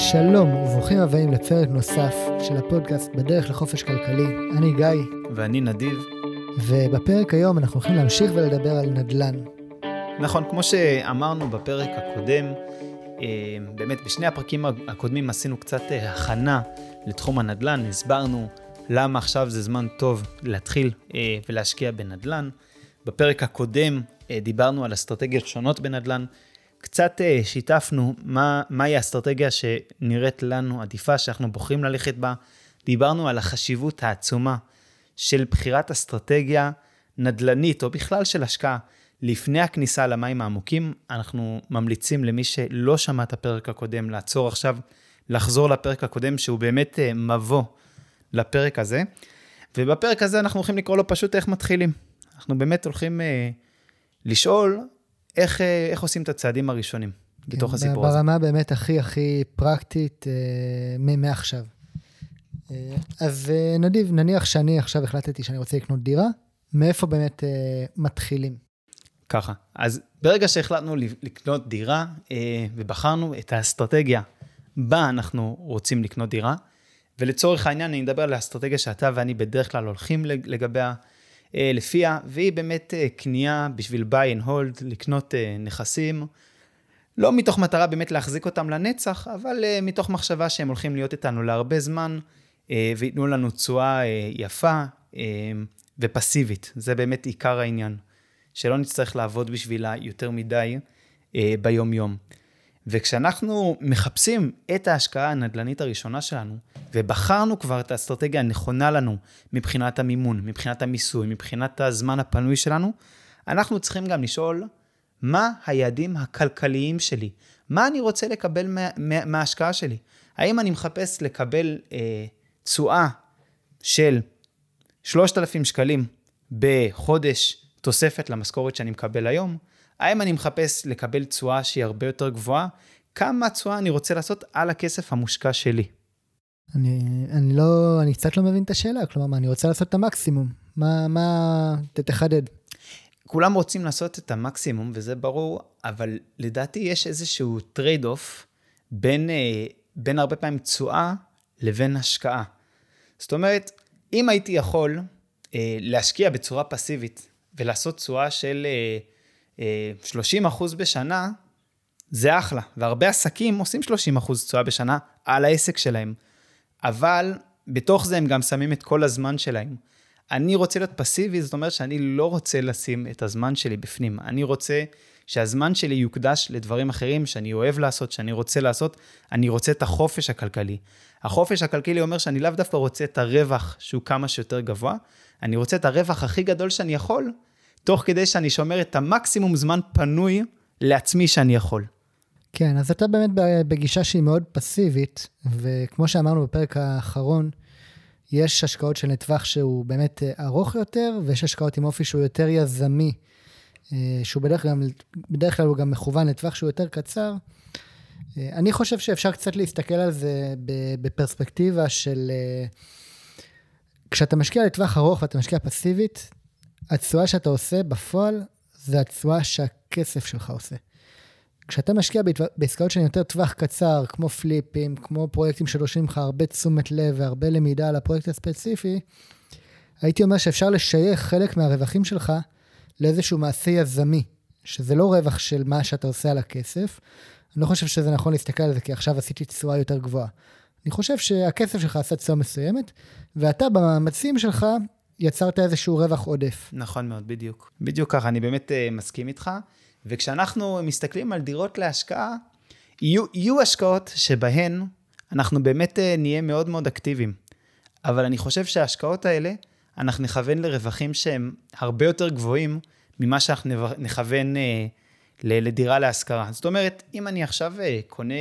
שלום וברוכים הבאים לפרק נוסף של הפודקאסט בדרך לחופש כלכלי. אני גיא, ואני נדיב. ובפרק היום אנחנו הולכים להמשיך ולדבר על נדל"ן. נכון, כמו שאמרנו בפרק הקודם, אה, באמת בשני הפרקים הקודמים עשינו קצת אה, הכנה לתחום הנדל"ן, הסברנו למה עכשיו זה זמן טוב להתחיל אה, ולהשקיע בנדל"ן. בפרק הקודם דיברנו על אסטרטגיות שונות בנדל"ן, קצת שיתפנו מה, מהי האסטרטגיה שנראית לנו עדיפה, שאנחנו בוחרים ללכת בה. דיברנו על החשיבות העצומה של בחירת אסטרטגיה נדל"נית, או בכלל של השקעה, לפני הכניסה למים העמוקים. אנחנו ממליצים למי שלא שמע את הפרק הקודם, לעצור עכשיו, לחזור לפרק הקודם, שהוא באמת אה, מבוא לפרק הזה. ובפרק הזה אנחנו הולכים לקרוא לו פשוט איך מתחילים. אנחנו באמת הולכים אה, לשאול איך, אה, איך עושים את הצעדים הראשונים כן, בתוך הסיפור ברמה הזה. ברמה באמת הכי הכי פרקטית אה, מעכשיו. אה, אז אה, נדיב, נניח שאני עכשיו החלטתי שאני רוצה לקנות דירה, מאיפה באמת אה, מתחילים? ככה, אז ברגע שהחלטנו לקנות דירה אה, ובחרנו את האסטרטגיה בה אנחנו רוצים לקנות דירה, ולצורך העניין אני מדבר על האסטרטגיה שאתה ואני בדרך כלל הולכים לגביה, לפיה, והיא באמת אה, קנייה בשביל buy and hold, לקנות אה, נכסים, לא מתוך מטרה באמת להחזיק אותם לנצח, אבל אה, מתוך מחשבה שהם הולכים להיות איתנו להרבה זמן. אה, וייתנו לנו תשואה אה, יפה אה, ופסיבית. זה באמת עיקר העניין. שלא נצטרך לעבוד בשבילה יותר מדי ביום-יום. וכשאנחנו מחפשים את ההשקעה הנדל"נית הראשונה שלנו, ובחרנו כבר את האסטרטגיה הנכונה לנו מבחינת המימון, מבחינת המיסוי, מבחינת הזמן הפנוי שלנו, אנחנו צריכים גם לשאול, מה היעדים הכלכליים שלי? מה אני רוצה לקבל מה, מה, מההשקעה שלי? האם אני מחפש לקבל אה, תשואה של 3,000 שקלים בחודש תוספת למשכורת שאני מקבל היום? האם אני מחפש לקבל תשואה שהיא הרבה יותר גבוהה? כמה תשואה אני רוצה לעשות על הכסף המושקע שלי? אני, אני לא, אני קצת לא מבין את השאלה, כלומר, מה, אני רוצה לעשות את המקסימום. מה, מה, תחדד. כולם רוצים לעשות את המקסימום, וזה ברור, אבל לדעתי יש איזשהו trade-off בין, אה, בין הרבה פעמים תשואה לבין השקעה. זאת אומרת, אם הייתי יכול אה, להשקיע בצורה פסיבית ולעשות תשואה של אה, אה, 30% בשנה, זה אחלה. והרבה עסקים עושים 30% תשואה בשנה על העסק שלהם. אבל בתוך זה הם גם שמים את כל הזמן שלהם. אני רוצה להיות פסיבי, זאת אומרת שאני לא רוצה לשים את הזמן שלי בפנים. אני רוצה שהזמן שלי יוקדש לדברים אחרים שאני אוהב לעשות, שאני רוצה לעשות. אני רוצה את החופש הכלכלי. החופש הכלכלי אומר שאני לאו דווקא רוצה את הרווח שהוא כמה שיותר גבוה, אני רוצה את הרווח הכי גדול שאני יכול, תוך כדי שאני שומר את המקסימום זמן פנוי לעצמי שאני יכול. כן, אז אתה באמת בגישה שהיא מאוד פסיבית, וכמו שאמרנו בפרק האחרון, יש השקעות של נטווח שהוא באמת אה, ארוך יותר, ויש השקעות עם אופי שהוא יותר יזמי, אה, שהוא בדרך כלל, בדרך כלל הוא גם מכוון לטווח שהוא יותר קצר. אה, אני חושב שאפשר קצת להסתכל על זה בפרספקטיבה של... כשאתה משקיע לטווח ארוך ואתה משקיע פסיבית, התשואה שאתה עושה בפועל זה התשואה שהכסף שלך עושה. כשאתה משקיע בעסקאות שהן יותר טווח קצר, כמו פליפים, כמו פרויקטים שדורשים לך הרבה תשומת לב והרבה למידה על הפרויקט הספציפי, הייתי אומר שאפשר לשייך חלק מהרווחים שלך לאיזשהו מעשה יזמי, שזה לא רווח של מה שאתה עושה על הכסף, אני לא חושב שזה נכון להסתכל על זה כי עכשיו עשיתי תשואה יותר גבוהה. אני חושב שהכסף שלך עשה תשואה מסוימת, ואתה במאמצים שלך יצרת איזשהו רווח עודף. נכון מאוד, בדיוק. בדיוק ככה, אני באמת uh, מסכים איתך. וכשאנחנו מסתכלים על דירות להשקעה, יהיו, יהיו השקעות שבהן אנחנו באמת uh, נהיה מאוד מאוד אקטיביים. אבל אני חושב שההשקעות האלה, אנחנו נכוון לרווחים שהם הרבה יותר גבוהים ממה שאנחנו נכוון uh, לדירה להשכרה. זאת אומרת, אם אני עכשיו אה, קונה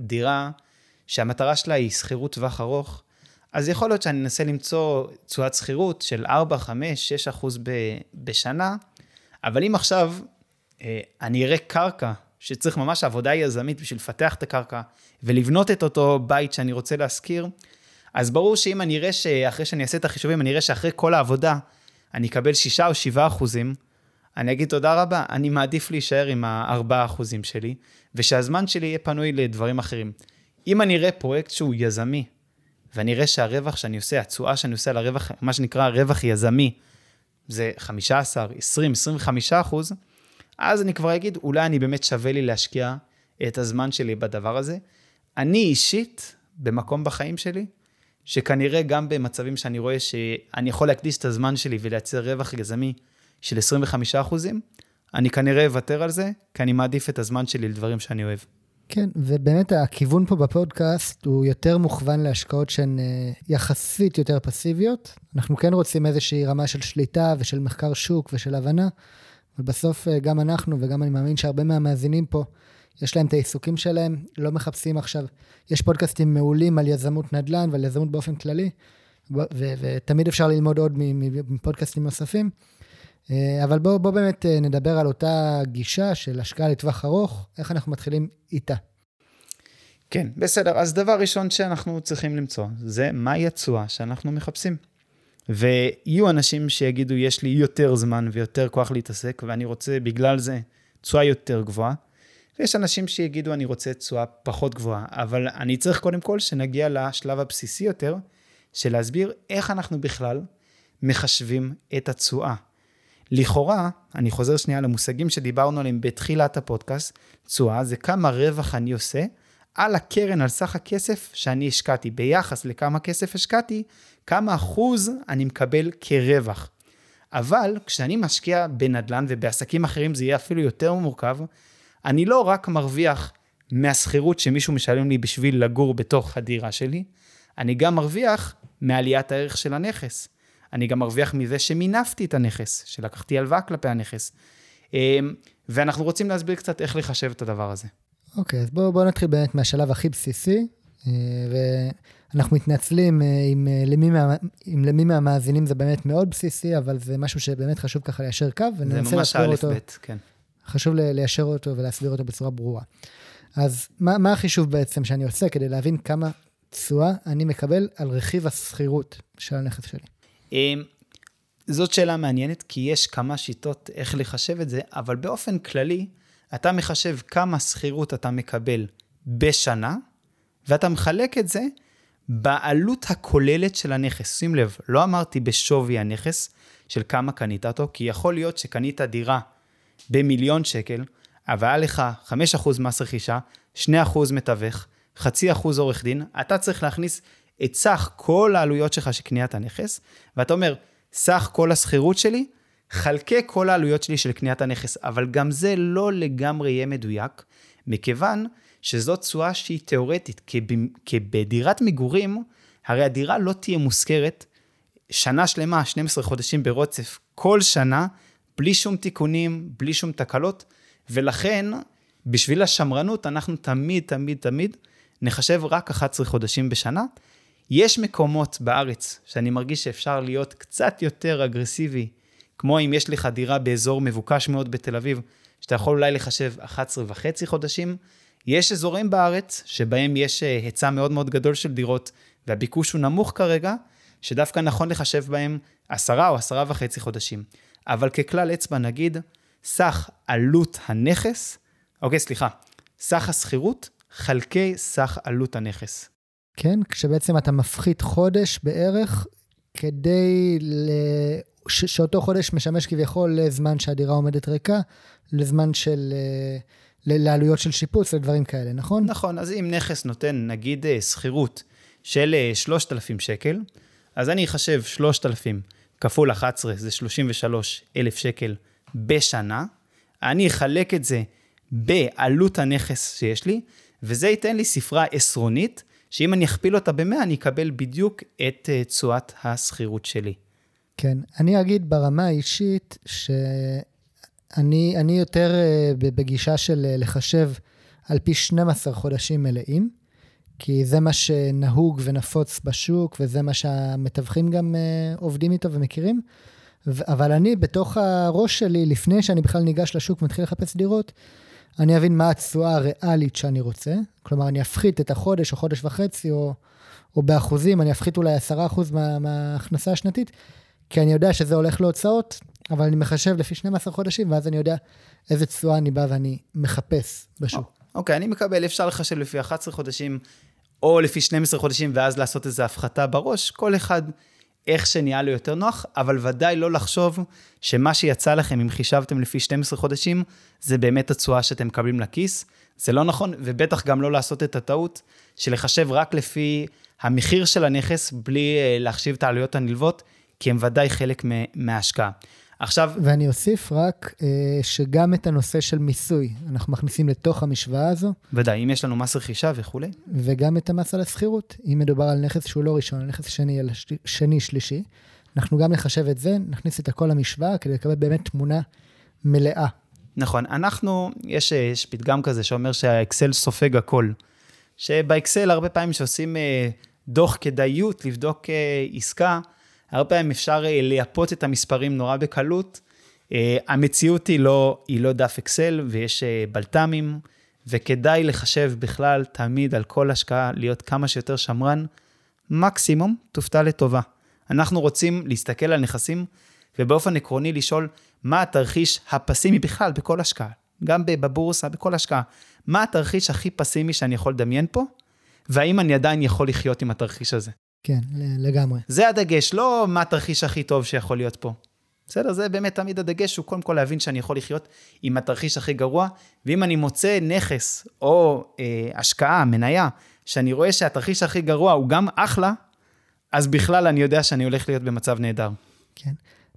דירה שהמטרה שלה היא שכירות טווח ארוך, אז יכול להיות שאני אנסה למצוא תשואת שכירות של 4, 5, 6 אחוז בשנה, אבל אם עכשיו אה, אני אראה קרקע שצריך ממש עבודה יזמית בשביל לפתח את הקרקע ולבנות את אותו בית שאני רוצה להשכיר, אז ברור שאם אני אראה שאחרי שאני אעשה את החישובים, אני אראה שאחרי כל העבודה אני אקבל 6 או 7 אחוזים, אני אגיד תודה רבה, אני מעדיף להישאר עם ה-4% שלי, ושהזמן שלי יהיה פנוי לדברים אחרים. אם אני אראה פרויקט שהוא יזמי, ואני אראה שהרווח שאני עושה, התשואה שאני עושה על הרווח, מה שנקרא רווח יזמי, זה 15, 20, 25 אחוז, אז אני כבר אגיד, אולי אני באמת שווה לי להשקיע את הזמן שלי בדבר הזה. אני אישית, במקום בחיים שלי, שכנראה גם במצבים שאני רואה שאני יכול להקדיש את הזמן שלי ולייצר רווח יזמי של 25 אחוזים, אני כנראה אוותר על זה, כי אני מעדיף את הזמן שלי לדברים שאני אוהב. כן, ובאמת הכיוון פה בפודקאסט הוא יותר מוכוון להשקעות שהן אה, יחסית יותר פסיביות. אנחנו כן רוצים איזושהי רמה של שליטה ושל מחקר שוק ושל הבנה, אבל בסוף אה, גם אנחנו וגם אני מאמין שהרבה מהמאזינים פה, יש להם את העיסוקים שלהם, לא מחפשים עכשיו, יש פודקאסטים מעולים על יזמות נדל"ן ועל יזמות באופן כללי, ותמיד אפשר ללמוד עוד מפודקאסטים נוספים. אה, אבל בואו בוא באמת אה, נדבר על אותה גישה של השקעה לטווח ארוך, איך אנחנו מתחילים איתה. כן, בסדר. אז דבר ראשון שאנחנו צריכים למצוא, זה מהי התשואה שאנחנו מחפשים. ויהיו אנשים שיגידו, יש לי יותר זמן ויותר כוח להתעסק, ואני רוצה בגלל זה תשואה יותר גבוהה. ויש אנשים שיגידו, אני רוצה תשואה פחות גבוהה. אבל אני צריך קודם כל שנגיע לשלב הבסיסי יותר, של להסביר איך אנחנו בכלל מחשבים את התשואה. לכאורה, אני חוזר שנייה למושגים שדיברנו עליהם בתחילת הפודקאסט, תשואה זה כמה רווח אני עושה על הקרן, על סך הכסף שאני השקעתי. ביחס לכמה כסף השקעתי, כמה אחוז אני מקבל כרווח. אבל כשאני משקיע בנדל"ן ובעסקים אחרים זה יהיה אפילו יותר מורכב, אני לא רק מרוויח מהשכירות שמישהו משלם לי בשביל לגור בתוך הדירה שלי, אני גם מרוויח מעליית הערך של הנכס. אני גם מרוויח מזה שמינפתי את הנכס, שלקחתי הלוואה כלפי הנכס. אמ, ואנחנו רוצים להסביר קצת איך לחשב את הדבר הזה. אוקיי, okay, אז בואו בוא נתחיל באמת מהשלב הכי בסיסי, אה, ואנחנו מתנצלים אה, אם אה, למי, מה, אם למי מהמאזינים זה באמת מאוד בסיסי, אבל זה משהו שבאמת חשוב ככה ליישר קו, וננסה להסביר אותו. זה ממש א' ב', כן. חשוב ליישר אותו ולהסביר אותו בצורה ברורה. אז מה, מה החישוב בעצם שאני עושה כדי להבין כמה תשואה אני מקבל על רכיב השכירות של הנכס שלי? אמ, זאת שאלה מעניינת, כי יש כמה שיטות איך לחשב את זה, אבל באופן כללי, אתה מחשב כמה שכירות אתה מקבל בשנה, ואתה מחלק את זה בעלות הכוללת של הנכס. שים לב, לא אמרתי בשווי הנכס של כמה קנית אותו, כי יכול להיות שקנית דירה במיליון שקל, אבל היה לך 5% מס רכישה, 2% מתווך, חצי אחוז עורך דין, אתה צריך להכניס את סך כל העלויות שלך של קניית הנכס, ואתה אומר, סך כל השכירות שלי, חלקי כל העלויות שלי של קניית הנכס, אבל גם זה לא לגמרי יהיה מדויק, מכיוון שזאת תשואה שהיא תיאורטית, כי בדירת מגורים, הרי הדירה לא תהיה מושכרת שנה שלמה, 12 חודשים ברוצף, כל שנה, בלי שום תיקונים, בלי שום תקלות, ולכן, בשביל השמרנות, אנחנו תמיד, תמיד, תמיד נחשב רק 11 חודשים בשנה, יש מקומות בארץ שאני מרגיש שאפשר להיות קצת יותר אגרסיבי, כמו אם יש לך דירה באזור מבוקש מאוד בתל אביב, שאתה יכול אולי לחשב 11 וחצי חודשים. יש אזורים בארץ שבהם יש אה, היצע מאוד מאוד גדול של דירות, והביקוש הוא נמוך כרגע, שדווקא נכון לחשב בהם 10 או 10 וחצי חודשים. אבל ככלל אצבע נגיד, סך עלות הנכס, אוקיי, סליחה, סך השכירות חלקי סך עלות הנכס. כן? כשבעצם אתה מפחית חודש בערך כדי ל... ש... שאותו חודש משמש כביכול לזמן שהדירה עומדת ריקה, לזמן של... אה, ל... לעלויות של שיפוץ, לדברים כאלה, נכון? נכון, אז אם נכס נותן, נגיד, אה, שכירות של 3,000 אה, שקל, אז אני אחשב 3,000 כפול 11, זה 33 אלף שקל בשנה. אני אחלק את זה בעלות הנכס שיש לי, וזה ייתן לי ספרה עשרונית שאם אני אכפיל אותה ב-100, אני אקבל בדיוק את אה, תשואת השכירות שלי. כן, אני אגיד ברמה האישית שאני יותר אה, בגישה של אה, לחשב על פי 12 חודשים מלאים, כי זה מה שנהוג ונפוץ בשוק, וזה מה שהמתווכים גם עובדים איתו ומכירים. אבל אני, בתוך הראש שלי, לפני שאני בכלל ניגש לשוק ומתחיל לחפש דירות, אני אבין מה התשואה הריאלית שאני רוצה. כלומר, אני אפחית את החודש או חודש וחצי, או, או באחוזים, אני אפחית אולי 10% מה, מההכנסה השנתית, כי אני יודע שזה הולך להוצאות, אבל אני מחשב לפי 12 חודשים, ואז אני יודע איזה תשואה אני בא ואני מחפש בשוק. אוקיי, okay, אני מקבל, אפשר לחשב לפי 11 חודשים. או לפי 12 חודשים ואז לעשות איזו הפחתה בראש, כל אחד איך שנהיה לו יותר נוח, אבל ודאי לא לחשוב שמה שיצא לכם, אם חישבתם לפי 12 חודשים, זה באמת התשואה שאתם מקבלים לכיס. זה לא נכון, ובטח גם לא לעשות את הטעות של לחשב רק לפי המחיר של הנכס, בלי אה, להחשיב את העלויות הנלוות, כי הם ודאי חלק מההשקעה. עכשיו... ואני אוסיף רק אה, שגם את הנושא של מיסוי, אנחנו מכניסים לתוך המשוואה הזו. ודאי, אם יש לנו מס רכישה וכולי. וגם את המס על השכירות. אם מדובר על נכס שהוא לא ראשון, על נכס שני, על שני, שלישי, אנחנו גם נחשב את זה, נכניס את הכל למשוואה כדי לקבל באמת תמונה מלאה. נכון, אנחנו, יש, יש פתגם כזה שאומר שהאקסל סופג הכל. שבאקסל הרבה פעמים שעושים אה, דוח כדאיות, לבדוק אה, עסקה, הרבה פעמים אפשר אה, לייפות את המספרים נורא בקלות. אה, המציאות היא לא, היא לא דף אקסל ויש אה, בלת"מים, וכדאי לחשב בכלל תמיד על כל השקעה להיות כמה שיותר שמרן. מקסימום תופתע לטובה. אנחנו רוצים להסתכל על נכסים ובאופן עקרוני לשאול מה התרחיש הפסימי בכלל בכל השקעה, גם בבורסה, בכל השקעה. מה התרחיש הכי פסימי שאני יכול לדמיין פה, והאם אני עדיין יכול לחיות עם התרחיש הזה. כן, לגמרי. זה הדגש, לא מה התרחיש הכי טוב שיכול להיות פה. בסדר? זה באמת תמיד הדגש, הוא קודם כל להבין שאני יכול לחיות עם התרחיש הכי גרוע, ואם אני מוצא נכס או אה, השקעה, מניה, שאני רואה שהתרחיש הכי גרוע הוא גם אחלה, אז בכלל אני יודע שאני הולך להיות במצב נהדר. כן.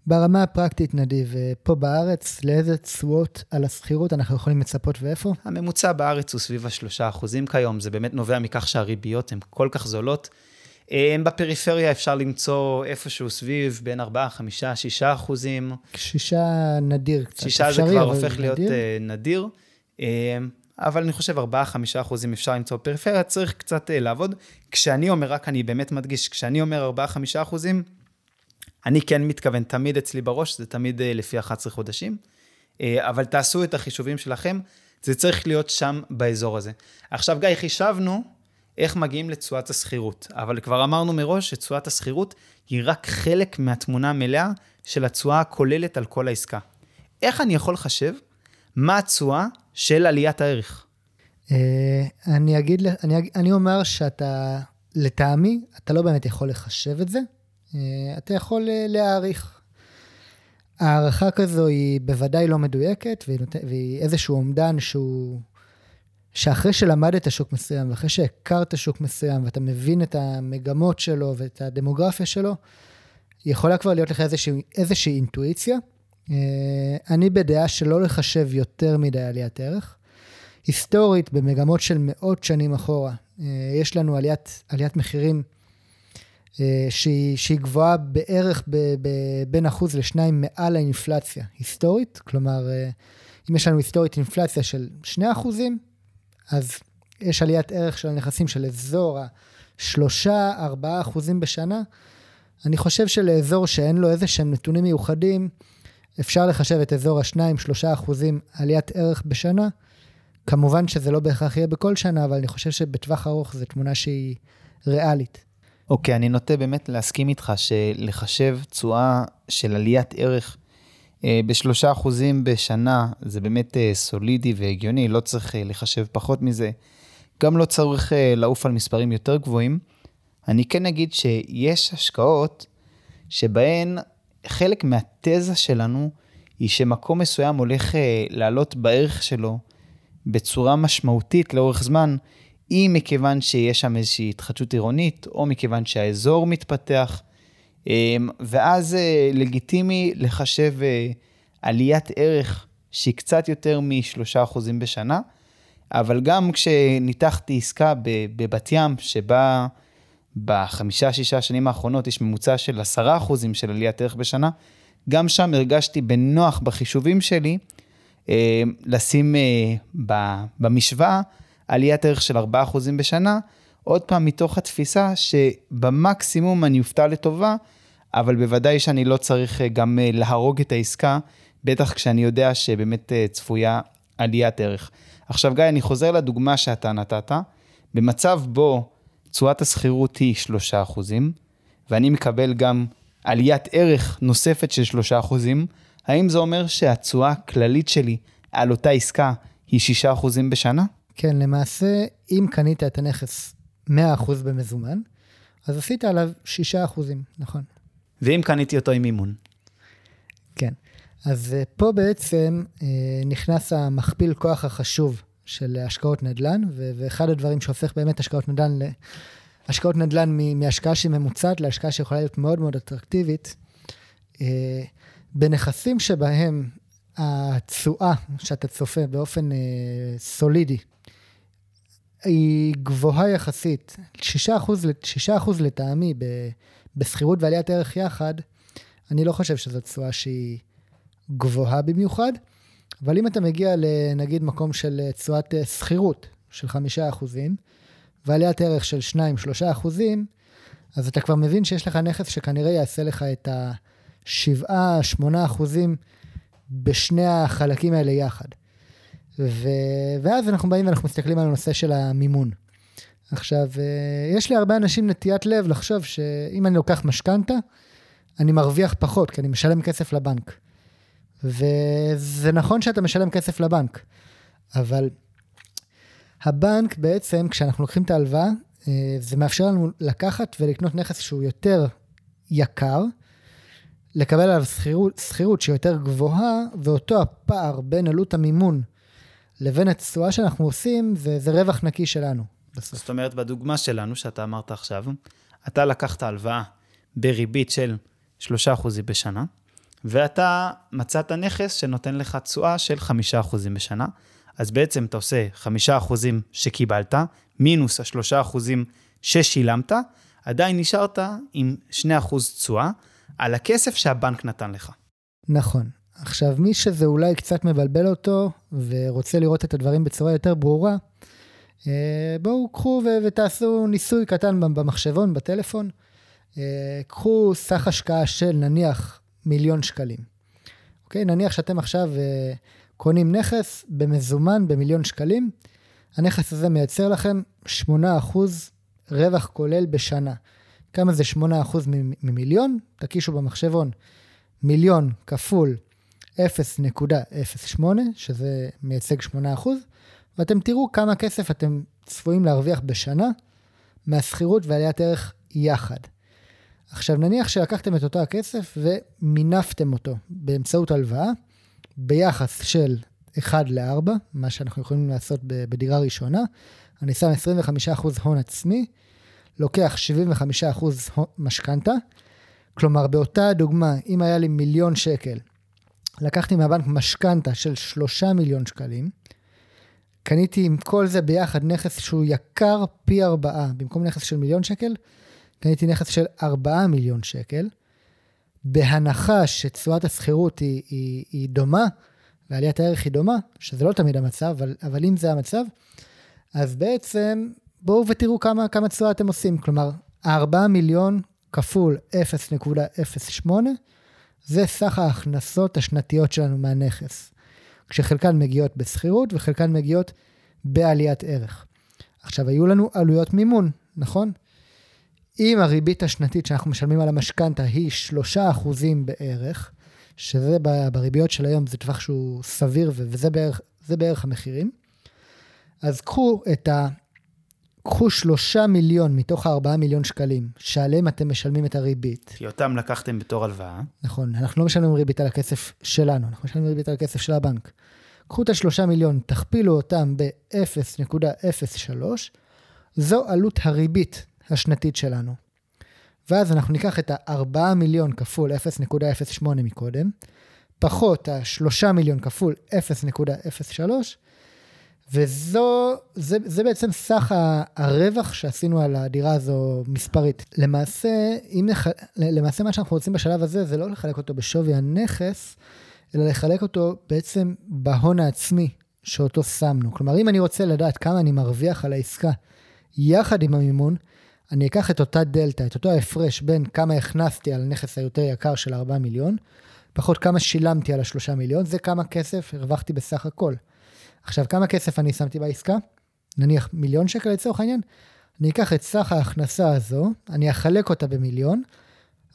ברמה הפרקטית, נדיב, אה, פה בארץ, לאיזה תשואות על השכירות אנחנו יכולים לצפות ואיפה? הממוצע בארץ הוא סביב ה-3% כיום, זה באמת נובע מכך שהריביות הן כל כך זולות. אה, בפריפריה אפשר למצוא איפשהו סביב בין 4, 5, 6 אחוזים. שישה נדיר קצת. שישה זה כבר הופך להיות נדיר. אה, נדיר. אבל אני חושב 4-5 אחוזים אפשר למצוא בפריפריה, צריך קצת לעבוד. כשאני אומר, רק אני באמת מדגיש, כשאני אומר 4-5 אחוזים, אני כן מתכוון, תמיד אצלי בראש, זה תמיד אה, לפי 11 חודשים, אה, אבל תעשו את החישובים שלכם, זה צריך להיות שם באזור הזה. עכשיו, גיא, חישבנו איך מגיעים לתשואת השכירות, אבל כבר אמרנו מראש שתשואת השכירות היא רק חלק מהתמונה המלאה של התשואה הכוללת על כל העסקה. איך אני יכול לחשב מה התשואה של עליית הערך? אה, אני אגיד, אני, אני אומר שאתה, לטעמי, אתה לא באמת יכול לחשב את זה, אה, אתה יכול אה, להעריך. הערכה כזו היא בוודאי לא מדויקת, והיא. והיא איזשהו אומדן שהוא... שאחרי שלמדת שוק מסוים, ואחרי שהכרת שוק מסוים, ואתה מבין את המגמות שלו ואת הדמוגרפיה שלו, יכולה כבר להיות לך איזושהי, איזושהי אינטואיציה. אה, אני בדעה שלא לחשב יותר מדי עליית ערך. היסטורית, במגמות של מאות שנים אחורה, יש לנו עליית, עליית מחירים אה, שהיא, שהיא גבוהה בערך ב, ב, בין אחוז לשניים מעל האינפלציה היסטורית, כלומר, אה, אם יש לנו היסטורית אינפלציה של שני אחוזים, אז יש עליית ערך של הנכסים של אזור השלושה, ארבעה אחוזים בשנה. אני חושב שלאזור שאין לו איזה שהם נתונים מיוחדים, אפשר לחשב את אזור השניים, שלושה אחוזים עליית ערך בשנה. כמובן שזה לא בהכרח יהיה בכל שנה, אבל אני חושב שבטווח ארוך זו תמונה שהיא ריאלית. אוקיי, okay, אני נוטה באמת להסכים איתך שלחשב תשואה של עליית ערך בשלושה אחוזים בשנה, זה באמת אה, סולידי והגיוני, לא צריך אה, לחשב פחות מזה. גם לא צריך לעוף על מספרים יותר גבוהים. אני כן אגיד שיש השקעות שבהן חלק מהתזה שלנו היא שמקום מסוים הולך לעלות בערך שלו בצורה משמעותית לאורך זמן, אם מכיוון שיש שם איזושהי התחדשות עירונית, או מכיוון שהאזור מתפתח, ואז אה, לגיטימי לחשב אה, עליית ערך שהיא קצת יותר מ-3% בשנה, אבל גם כשניתחתי עסקה בבת ים, שבה בחמישה-שישה שנים האחרונות יש ממוצע של 10% של עליית ערך בשנה, גם שם הרגשתי בנוח בחישובים שלי אה, לשים במשוואה עליית ערך של 4% בשנה, עוד פעם מתוך התפיסה שבמקסימום אני אופתע לטובה, אבל בוודאי שאני לא צריך אה, גם אה, להרוג את העסקה, בטח כשאני יודע שבאמת אה, צפויה עליית ערך. עכשיו גיא, אני חוזר לדוגמה שאתה נתת, במצב בו תשואת השכירות היא 3%, ואני מקבל גם עליית ערך נוספת של 3%, האם זה אומר שהתשואה הכללית שלי על אותה עסקה היא 6% בשנה? כן, למעשה, אם קנית את הנכס 100% במזומן, אז עשית עליו 6%, נכון. ואם קניתי אותו עם מימון? כן. אז אה, פה בעצם אה, נכנס המכפיל כוח החשוב של השקעות נדל"ן, ואחד הדברים שהופך באמת השקעות נדל"ן השקעות נדל"ן מהשקעה שהיא ממוצעת להשקעה שיכולה להיות מאוד מאוד אטרקטיבית, אה, בנכסים שבהם התשואה שאתה צופה באופן סולידי היא גבוהה יחסית, 6%, 6% לטעמי בשכירות ועליית ערך יחד, אני לא חושב שזו תשואה שהיא גבוהה במיוחד, אבל אם אתה מגיע לנגיד מקום של תשואת שכירות של 5% ועליית ערך של 2-3%, אז אתה כבר מבין שיש לך נכס שכנראה יעשה לך את ה-7-8% בשני החלקים האלה יחד. ו... ואז אנחנו באים ואנחנו מסתכלים על הנושא של המימון. עכשיו, אה, יש לי הרבה אנשים נטיית לב לחשוב שאם אני לוקח משכנתה, אני מרוויח פחות, כי אני משלם כסף לבנק. וזה נכון שאתה משלם כסף לבנק, אבל הבנק בעצם, כשאנחנו לוקחים את ההלוואה, אה, זה מאפשר לנו לקחת ולקנות נכס שהוא יותר יקר, לקבל עליו שכירות שהיא יותר גבוהה, ואותו הפער בין עלות המימון לבין התשואה שאנחנו עושים, זה, זה רווח נקי שלנו. בסוף. זאת אומרת, בדוגמה שלנו, שאתה אמרת עכשיו, אתה לקחת הלוואה בריבית של 3% בשנה, ואתה מצאת נכס שנותן לך תשואה של 5% בשנה. אז בעצם אתה עושה 5% שקיבלת, מינוס ה-3% ששילמת, עדיין נשארת עם 2% תשואה על הכסף שהבנק נתן לך. נכון. עכשיו, מי שזה אולי קצת מבלבל אותו ורוצה לראות את הדברים בצורה יותר ברורה, אה, בואו קחו ותעשו ניסוי קטן במחשבון, בטלפון. אה, קחו סך השקעה של נניח מיליון שקלים. אוקיי? נניח שאתם עכשיו אה, קונים נכס במזומן במיליון שקלים, הנכס הזה מייצר לכם 8% רווח כולל בשנה. כמה זה 8% ממיליון? תקישו במחשבון. מיליון כפול 0.08, שזה מייצג 8%, ואתם תראו כמה כסף אתם צפויים להרוויח בשנה מהשכירות ועליית ערך יחד. עכשיו נניח שלקחתם את אותו הכסף ומינפתם אותו באמצעות הלוואה ביחס של 1 ל-4, מה שאנחנו יכולים לעשות בדירה ראשונה. אני שם 25% הון עצמי, לוקח 75% משכנתה. כלומר, באותה דוגמה, אם היה לי מיליון שקל, לקחתי מהבנק משכנתה של 3 מיליון שקלים, קניתי עם כל זה ביחד נכס שהוא יקר פי 4, במקום נכס של מיליון שקל, קניתי נכס של 4 מיליון שקל, בהנחה שתשואת השכירות היא, היא, היא דומה, ועליית הערך היא דומה, שזה לא תמיד המצב, אבל, אבל אם זה המצב, אז בעצם בואו ותראו כמה, כמה תשואה אתם עושים. כלומר, 4 מיליון כפול 0.08, זה סך ההכנסות השנתיות שלנו מהנכס, כשחלקן מגיעות בשכירות וחלקן מגיעות בעליית ערך. עכשיו, היו לנו עלויות מימון, נכון? אם הריבית השנתית שאנחנו משלמים על המשכנתה היא 3% בערך, שזה בריביות של היום, זה טווח שהוא סביר וזה בערך, בערך המחירים, אז קחו את ה... קחו שלושה מיליון מתוך הארבעה מיליון שקלים, שעליהם אתם משלמים את הריבית. כי אותם לקחתם בתור הלוואה. נכון, אנחנו לא משלמים ריבית על הכסף שלנו, אנחנו משלמים ריבית על הכסף של הבנק. קחו את השלושה מיליון, תכפילו אותם ב-0.03, זו עלות הריבית השנתית שלנו. ואז אנחנו ניקח את ה-4 מיליון כפול 0.08 מקודם, פחות ה-3 מיליון כפול 0.03, וזו, זה, זה בעצם סך הרווח שעשינו על הדירה הזו מספרית. למעשה, אם נח... למעשה מה שאנחנו רוצים בשלב הזה זה לא לחלק אותו בשווי הנכס, אלא לחלק אותו בעצם בהון העצמי שאותו שמנו. כלומר, אם אני רוצה לדעת כמה אני מרוויח על העסקה יחד עם המימון, אני אקח את אותה דלתא, את אותו ההפרש בין כמה הכנסתי על הנכס היותר יקר של 4 מיליון, פחות כמה שילמתי על ה-3 מיליון, זה כמה כסף הרווחתי בסך הכל. עכשיו, כמה כסף אני שמתי בעסקה? נניח מיליון שקל לצורך העניין. אני אקח את סך ההכנסה הזו, אני אחלק אותה במיליון,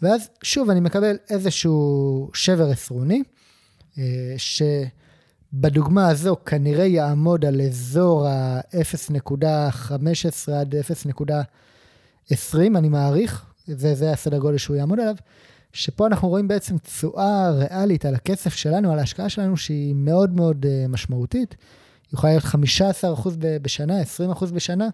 ואז שוב אני מקבל איזשהו שבר עשרוני, אה, בדוגמה הזו כנראה יעמוד על אזור ה-0.15 עד 0.20, אני מעריך, זה, זה הסדר גודל שהוא יעמוד עליו, שפה אנחנו רואים בעצם תשואה ריאלית על הכסף שלנו, על ההשקעה שלנו, שהיא מאוד מאוד uh, משמעותית. יכולה להיות 15% בשנה, 20% בשנה,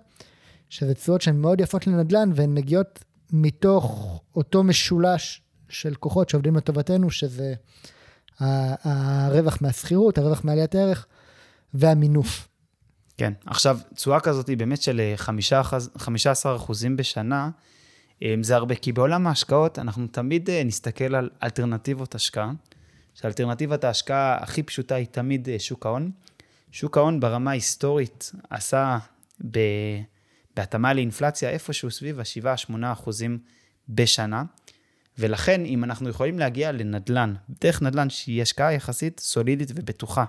שזה תשואות שהן מאוד יפות לנדל"ן, והן מגיעות מתוך אותו משולש של כוחות שעובדים לטובתנו, שזה הרווח מהשכירות, הרווח מעליית הערך והמינוף. כן, עכשיו, תשואה כזאת היא באמת של 15 אחוזים בשנה, אה, זה הרבה, כי בעולם ההשקעות אנחנו תמיד אה, נסתכל על אלטרנטיבות השקעה, שאלטרנטיבת ההשקעה הכי פשוטה היא תמיד אה, שוק ההון. שוק ההון ברמה ההיסטורית עשה ב... בהתאמה לאינפלציה איפשהו סביב ה-7-8 אחוזים בשנה. ולכן, אם אנחנו יכולים להגיע לנדל"ן, דרך נדל"ן שהיא השקעה יחסית סולידית ובטוחה,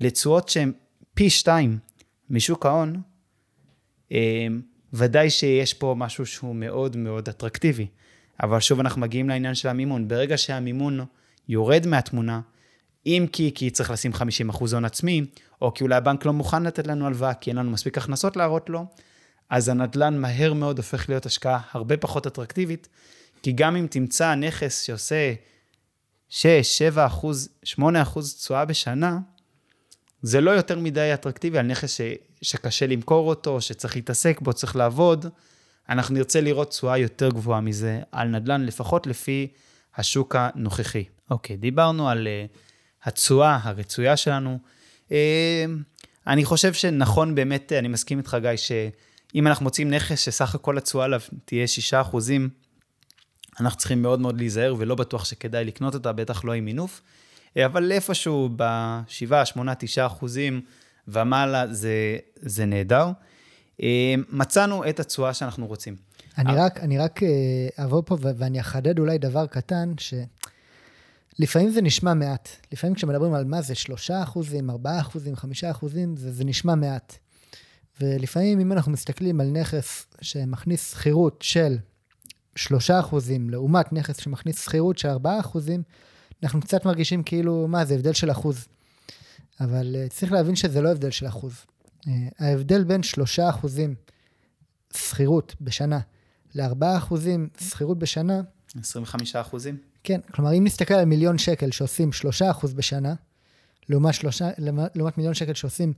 לתשואות שהן פי שתיים משוק ההון, אה, ודאי שיש פה משהו שהוא מאוד מאוד אטרקטיבי. אבל שוב אנחנו מגיעים לעניין של המימון. ברגע שהמימון יורד מהתמונה, אם כי, כי צריך לשים 50% הון עצמי, או כי אולי הבנק לא מוכן לתת לנו הלוואה, כי אין לנו מספיק הכנסות להראות לו, אז הנדל"ן מהר מאוד הופך להיות השקעה הרבה פחות אטרקטיבית, כי גם אם תמצא נכס שעושה 6, 7 אחוז, 8 אחוז תשואה בשנה, זה לא יותר מדי אטרקטיבי על נכס ש, שקשה למכור אותו, שצריך להתעסק בו, צריך לעבוד. אנחנו נרצה לראות תשואה יותר גבוהה מזה על נדל"ן, לפחות לפי השוק הנוכחי. אוקיי, דיברנו על uh, התשואה הרצויה שלנו. Uh, אני חושב שנכון באמת, אני מסכים איתך, גיא, שאם אנחנו מוצאים נכס שסך הכל התשואה עליו תהיה 6 אחוזים, אנחנו צריכים מאוד מאוד להיזהר, ולא בטוח שכדאי לקנות אותה, בטח לא עם מינוף. אה, אבל איפשהו ב-7, 8, 9 אחוזים ומעלה זה, זה נהדר. אה, מצאנו את התשואה שאנחנו רוצים. אני רק, אני רק אה, אבוא פה ואני אחדד אולי דבר קטן, שלפעמים זה נשמע מעט. לפעמים כשמדברים על מה זה 3 אחוזים, 4 אחוזים, 5 אחוזים, זה, זה נשמע מעט. ולפעמים אם אנחנו מסתכלים על נכס שמכניס שכירות של 3 אחוזים, לעומת נכס שמכניס שכירות של 4 אחוזים, אנחנו קצת מרגישים כאילו, מה, זה הבדל של אחוז. אבל uh, צריך להבין שזה לא הבדל של אחוז. Uh, ההבדל בין 3 אחוזים שכירות בשנה ל-4 אחוזים שכירות בשנה... 25 אחוזים? כן, כלומר, אם נסתכל על מיליון שקל שעושים 3 אחוז בשנה, לעומת, 3, לעומת מיליון שקל שעושים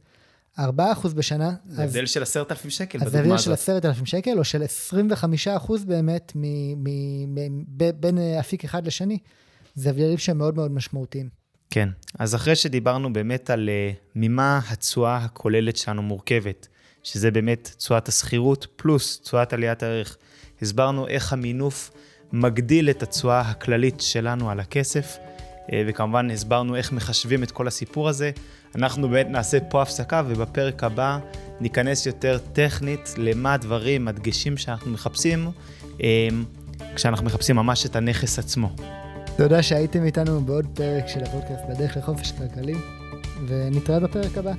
4 אחוז בשנה, זה הבדל של 10,000 שקל בדוגמה הזאת. אז הבדל של 10,000 שקל, או של 25 אחוז באמת מ, מ, מ, ב, בין אפיק אחד לשני. זה הבדלים שהם מאוד מאוד משמעותיים. כן, אז אחרי שדיברנו באמת על uh, ממה התשואה הכוללת שלנו מורכבת, שזה באמת תשואת השכירות פלוס תשואת עליית הערך, הסברנו איך המינוף מגדיל את התשואה הכללית שלנו על הכסף, uh, וכמובן הסברנו איך מחשבים את כל הסיפור הזה. אנחנו באמת נעשה פה הפסקה, ובפרק הבא ניכנס יותר טכנית למה הדברים, הדגשים שאנחנו מחפשים, uh, כשאנחנו מחפשים ממש את הנכס עצמו. תודה שהייתם איתנו בעוד פרק של הפודקאסט בדרך לחופש כלכלי, ונתראה בפרק הבא.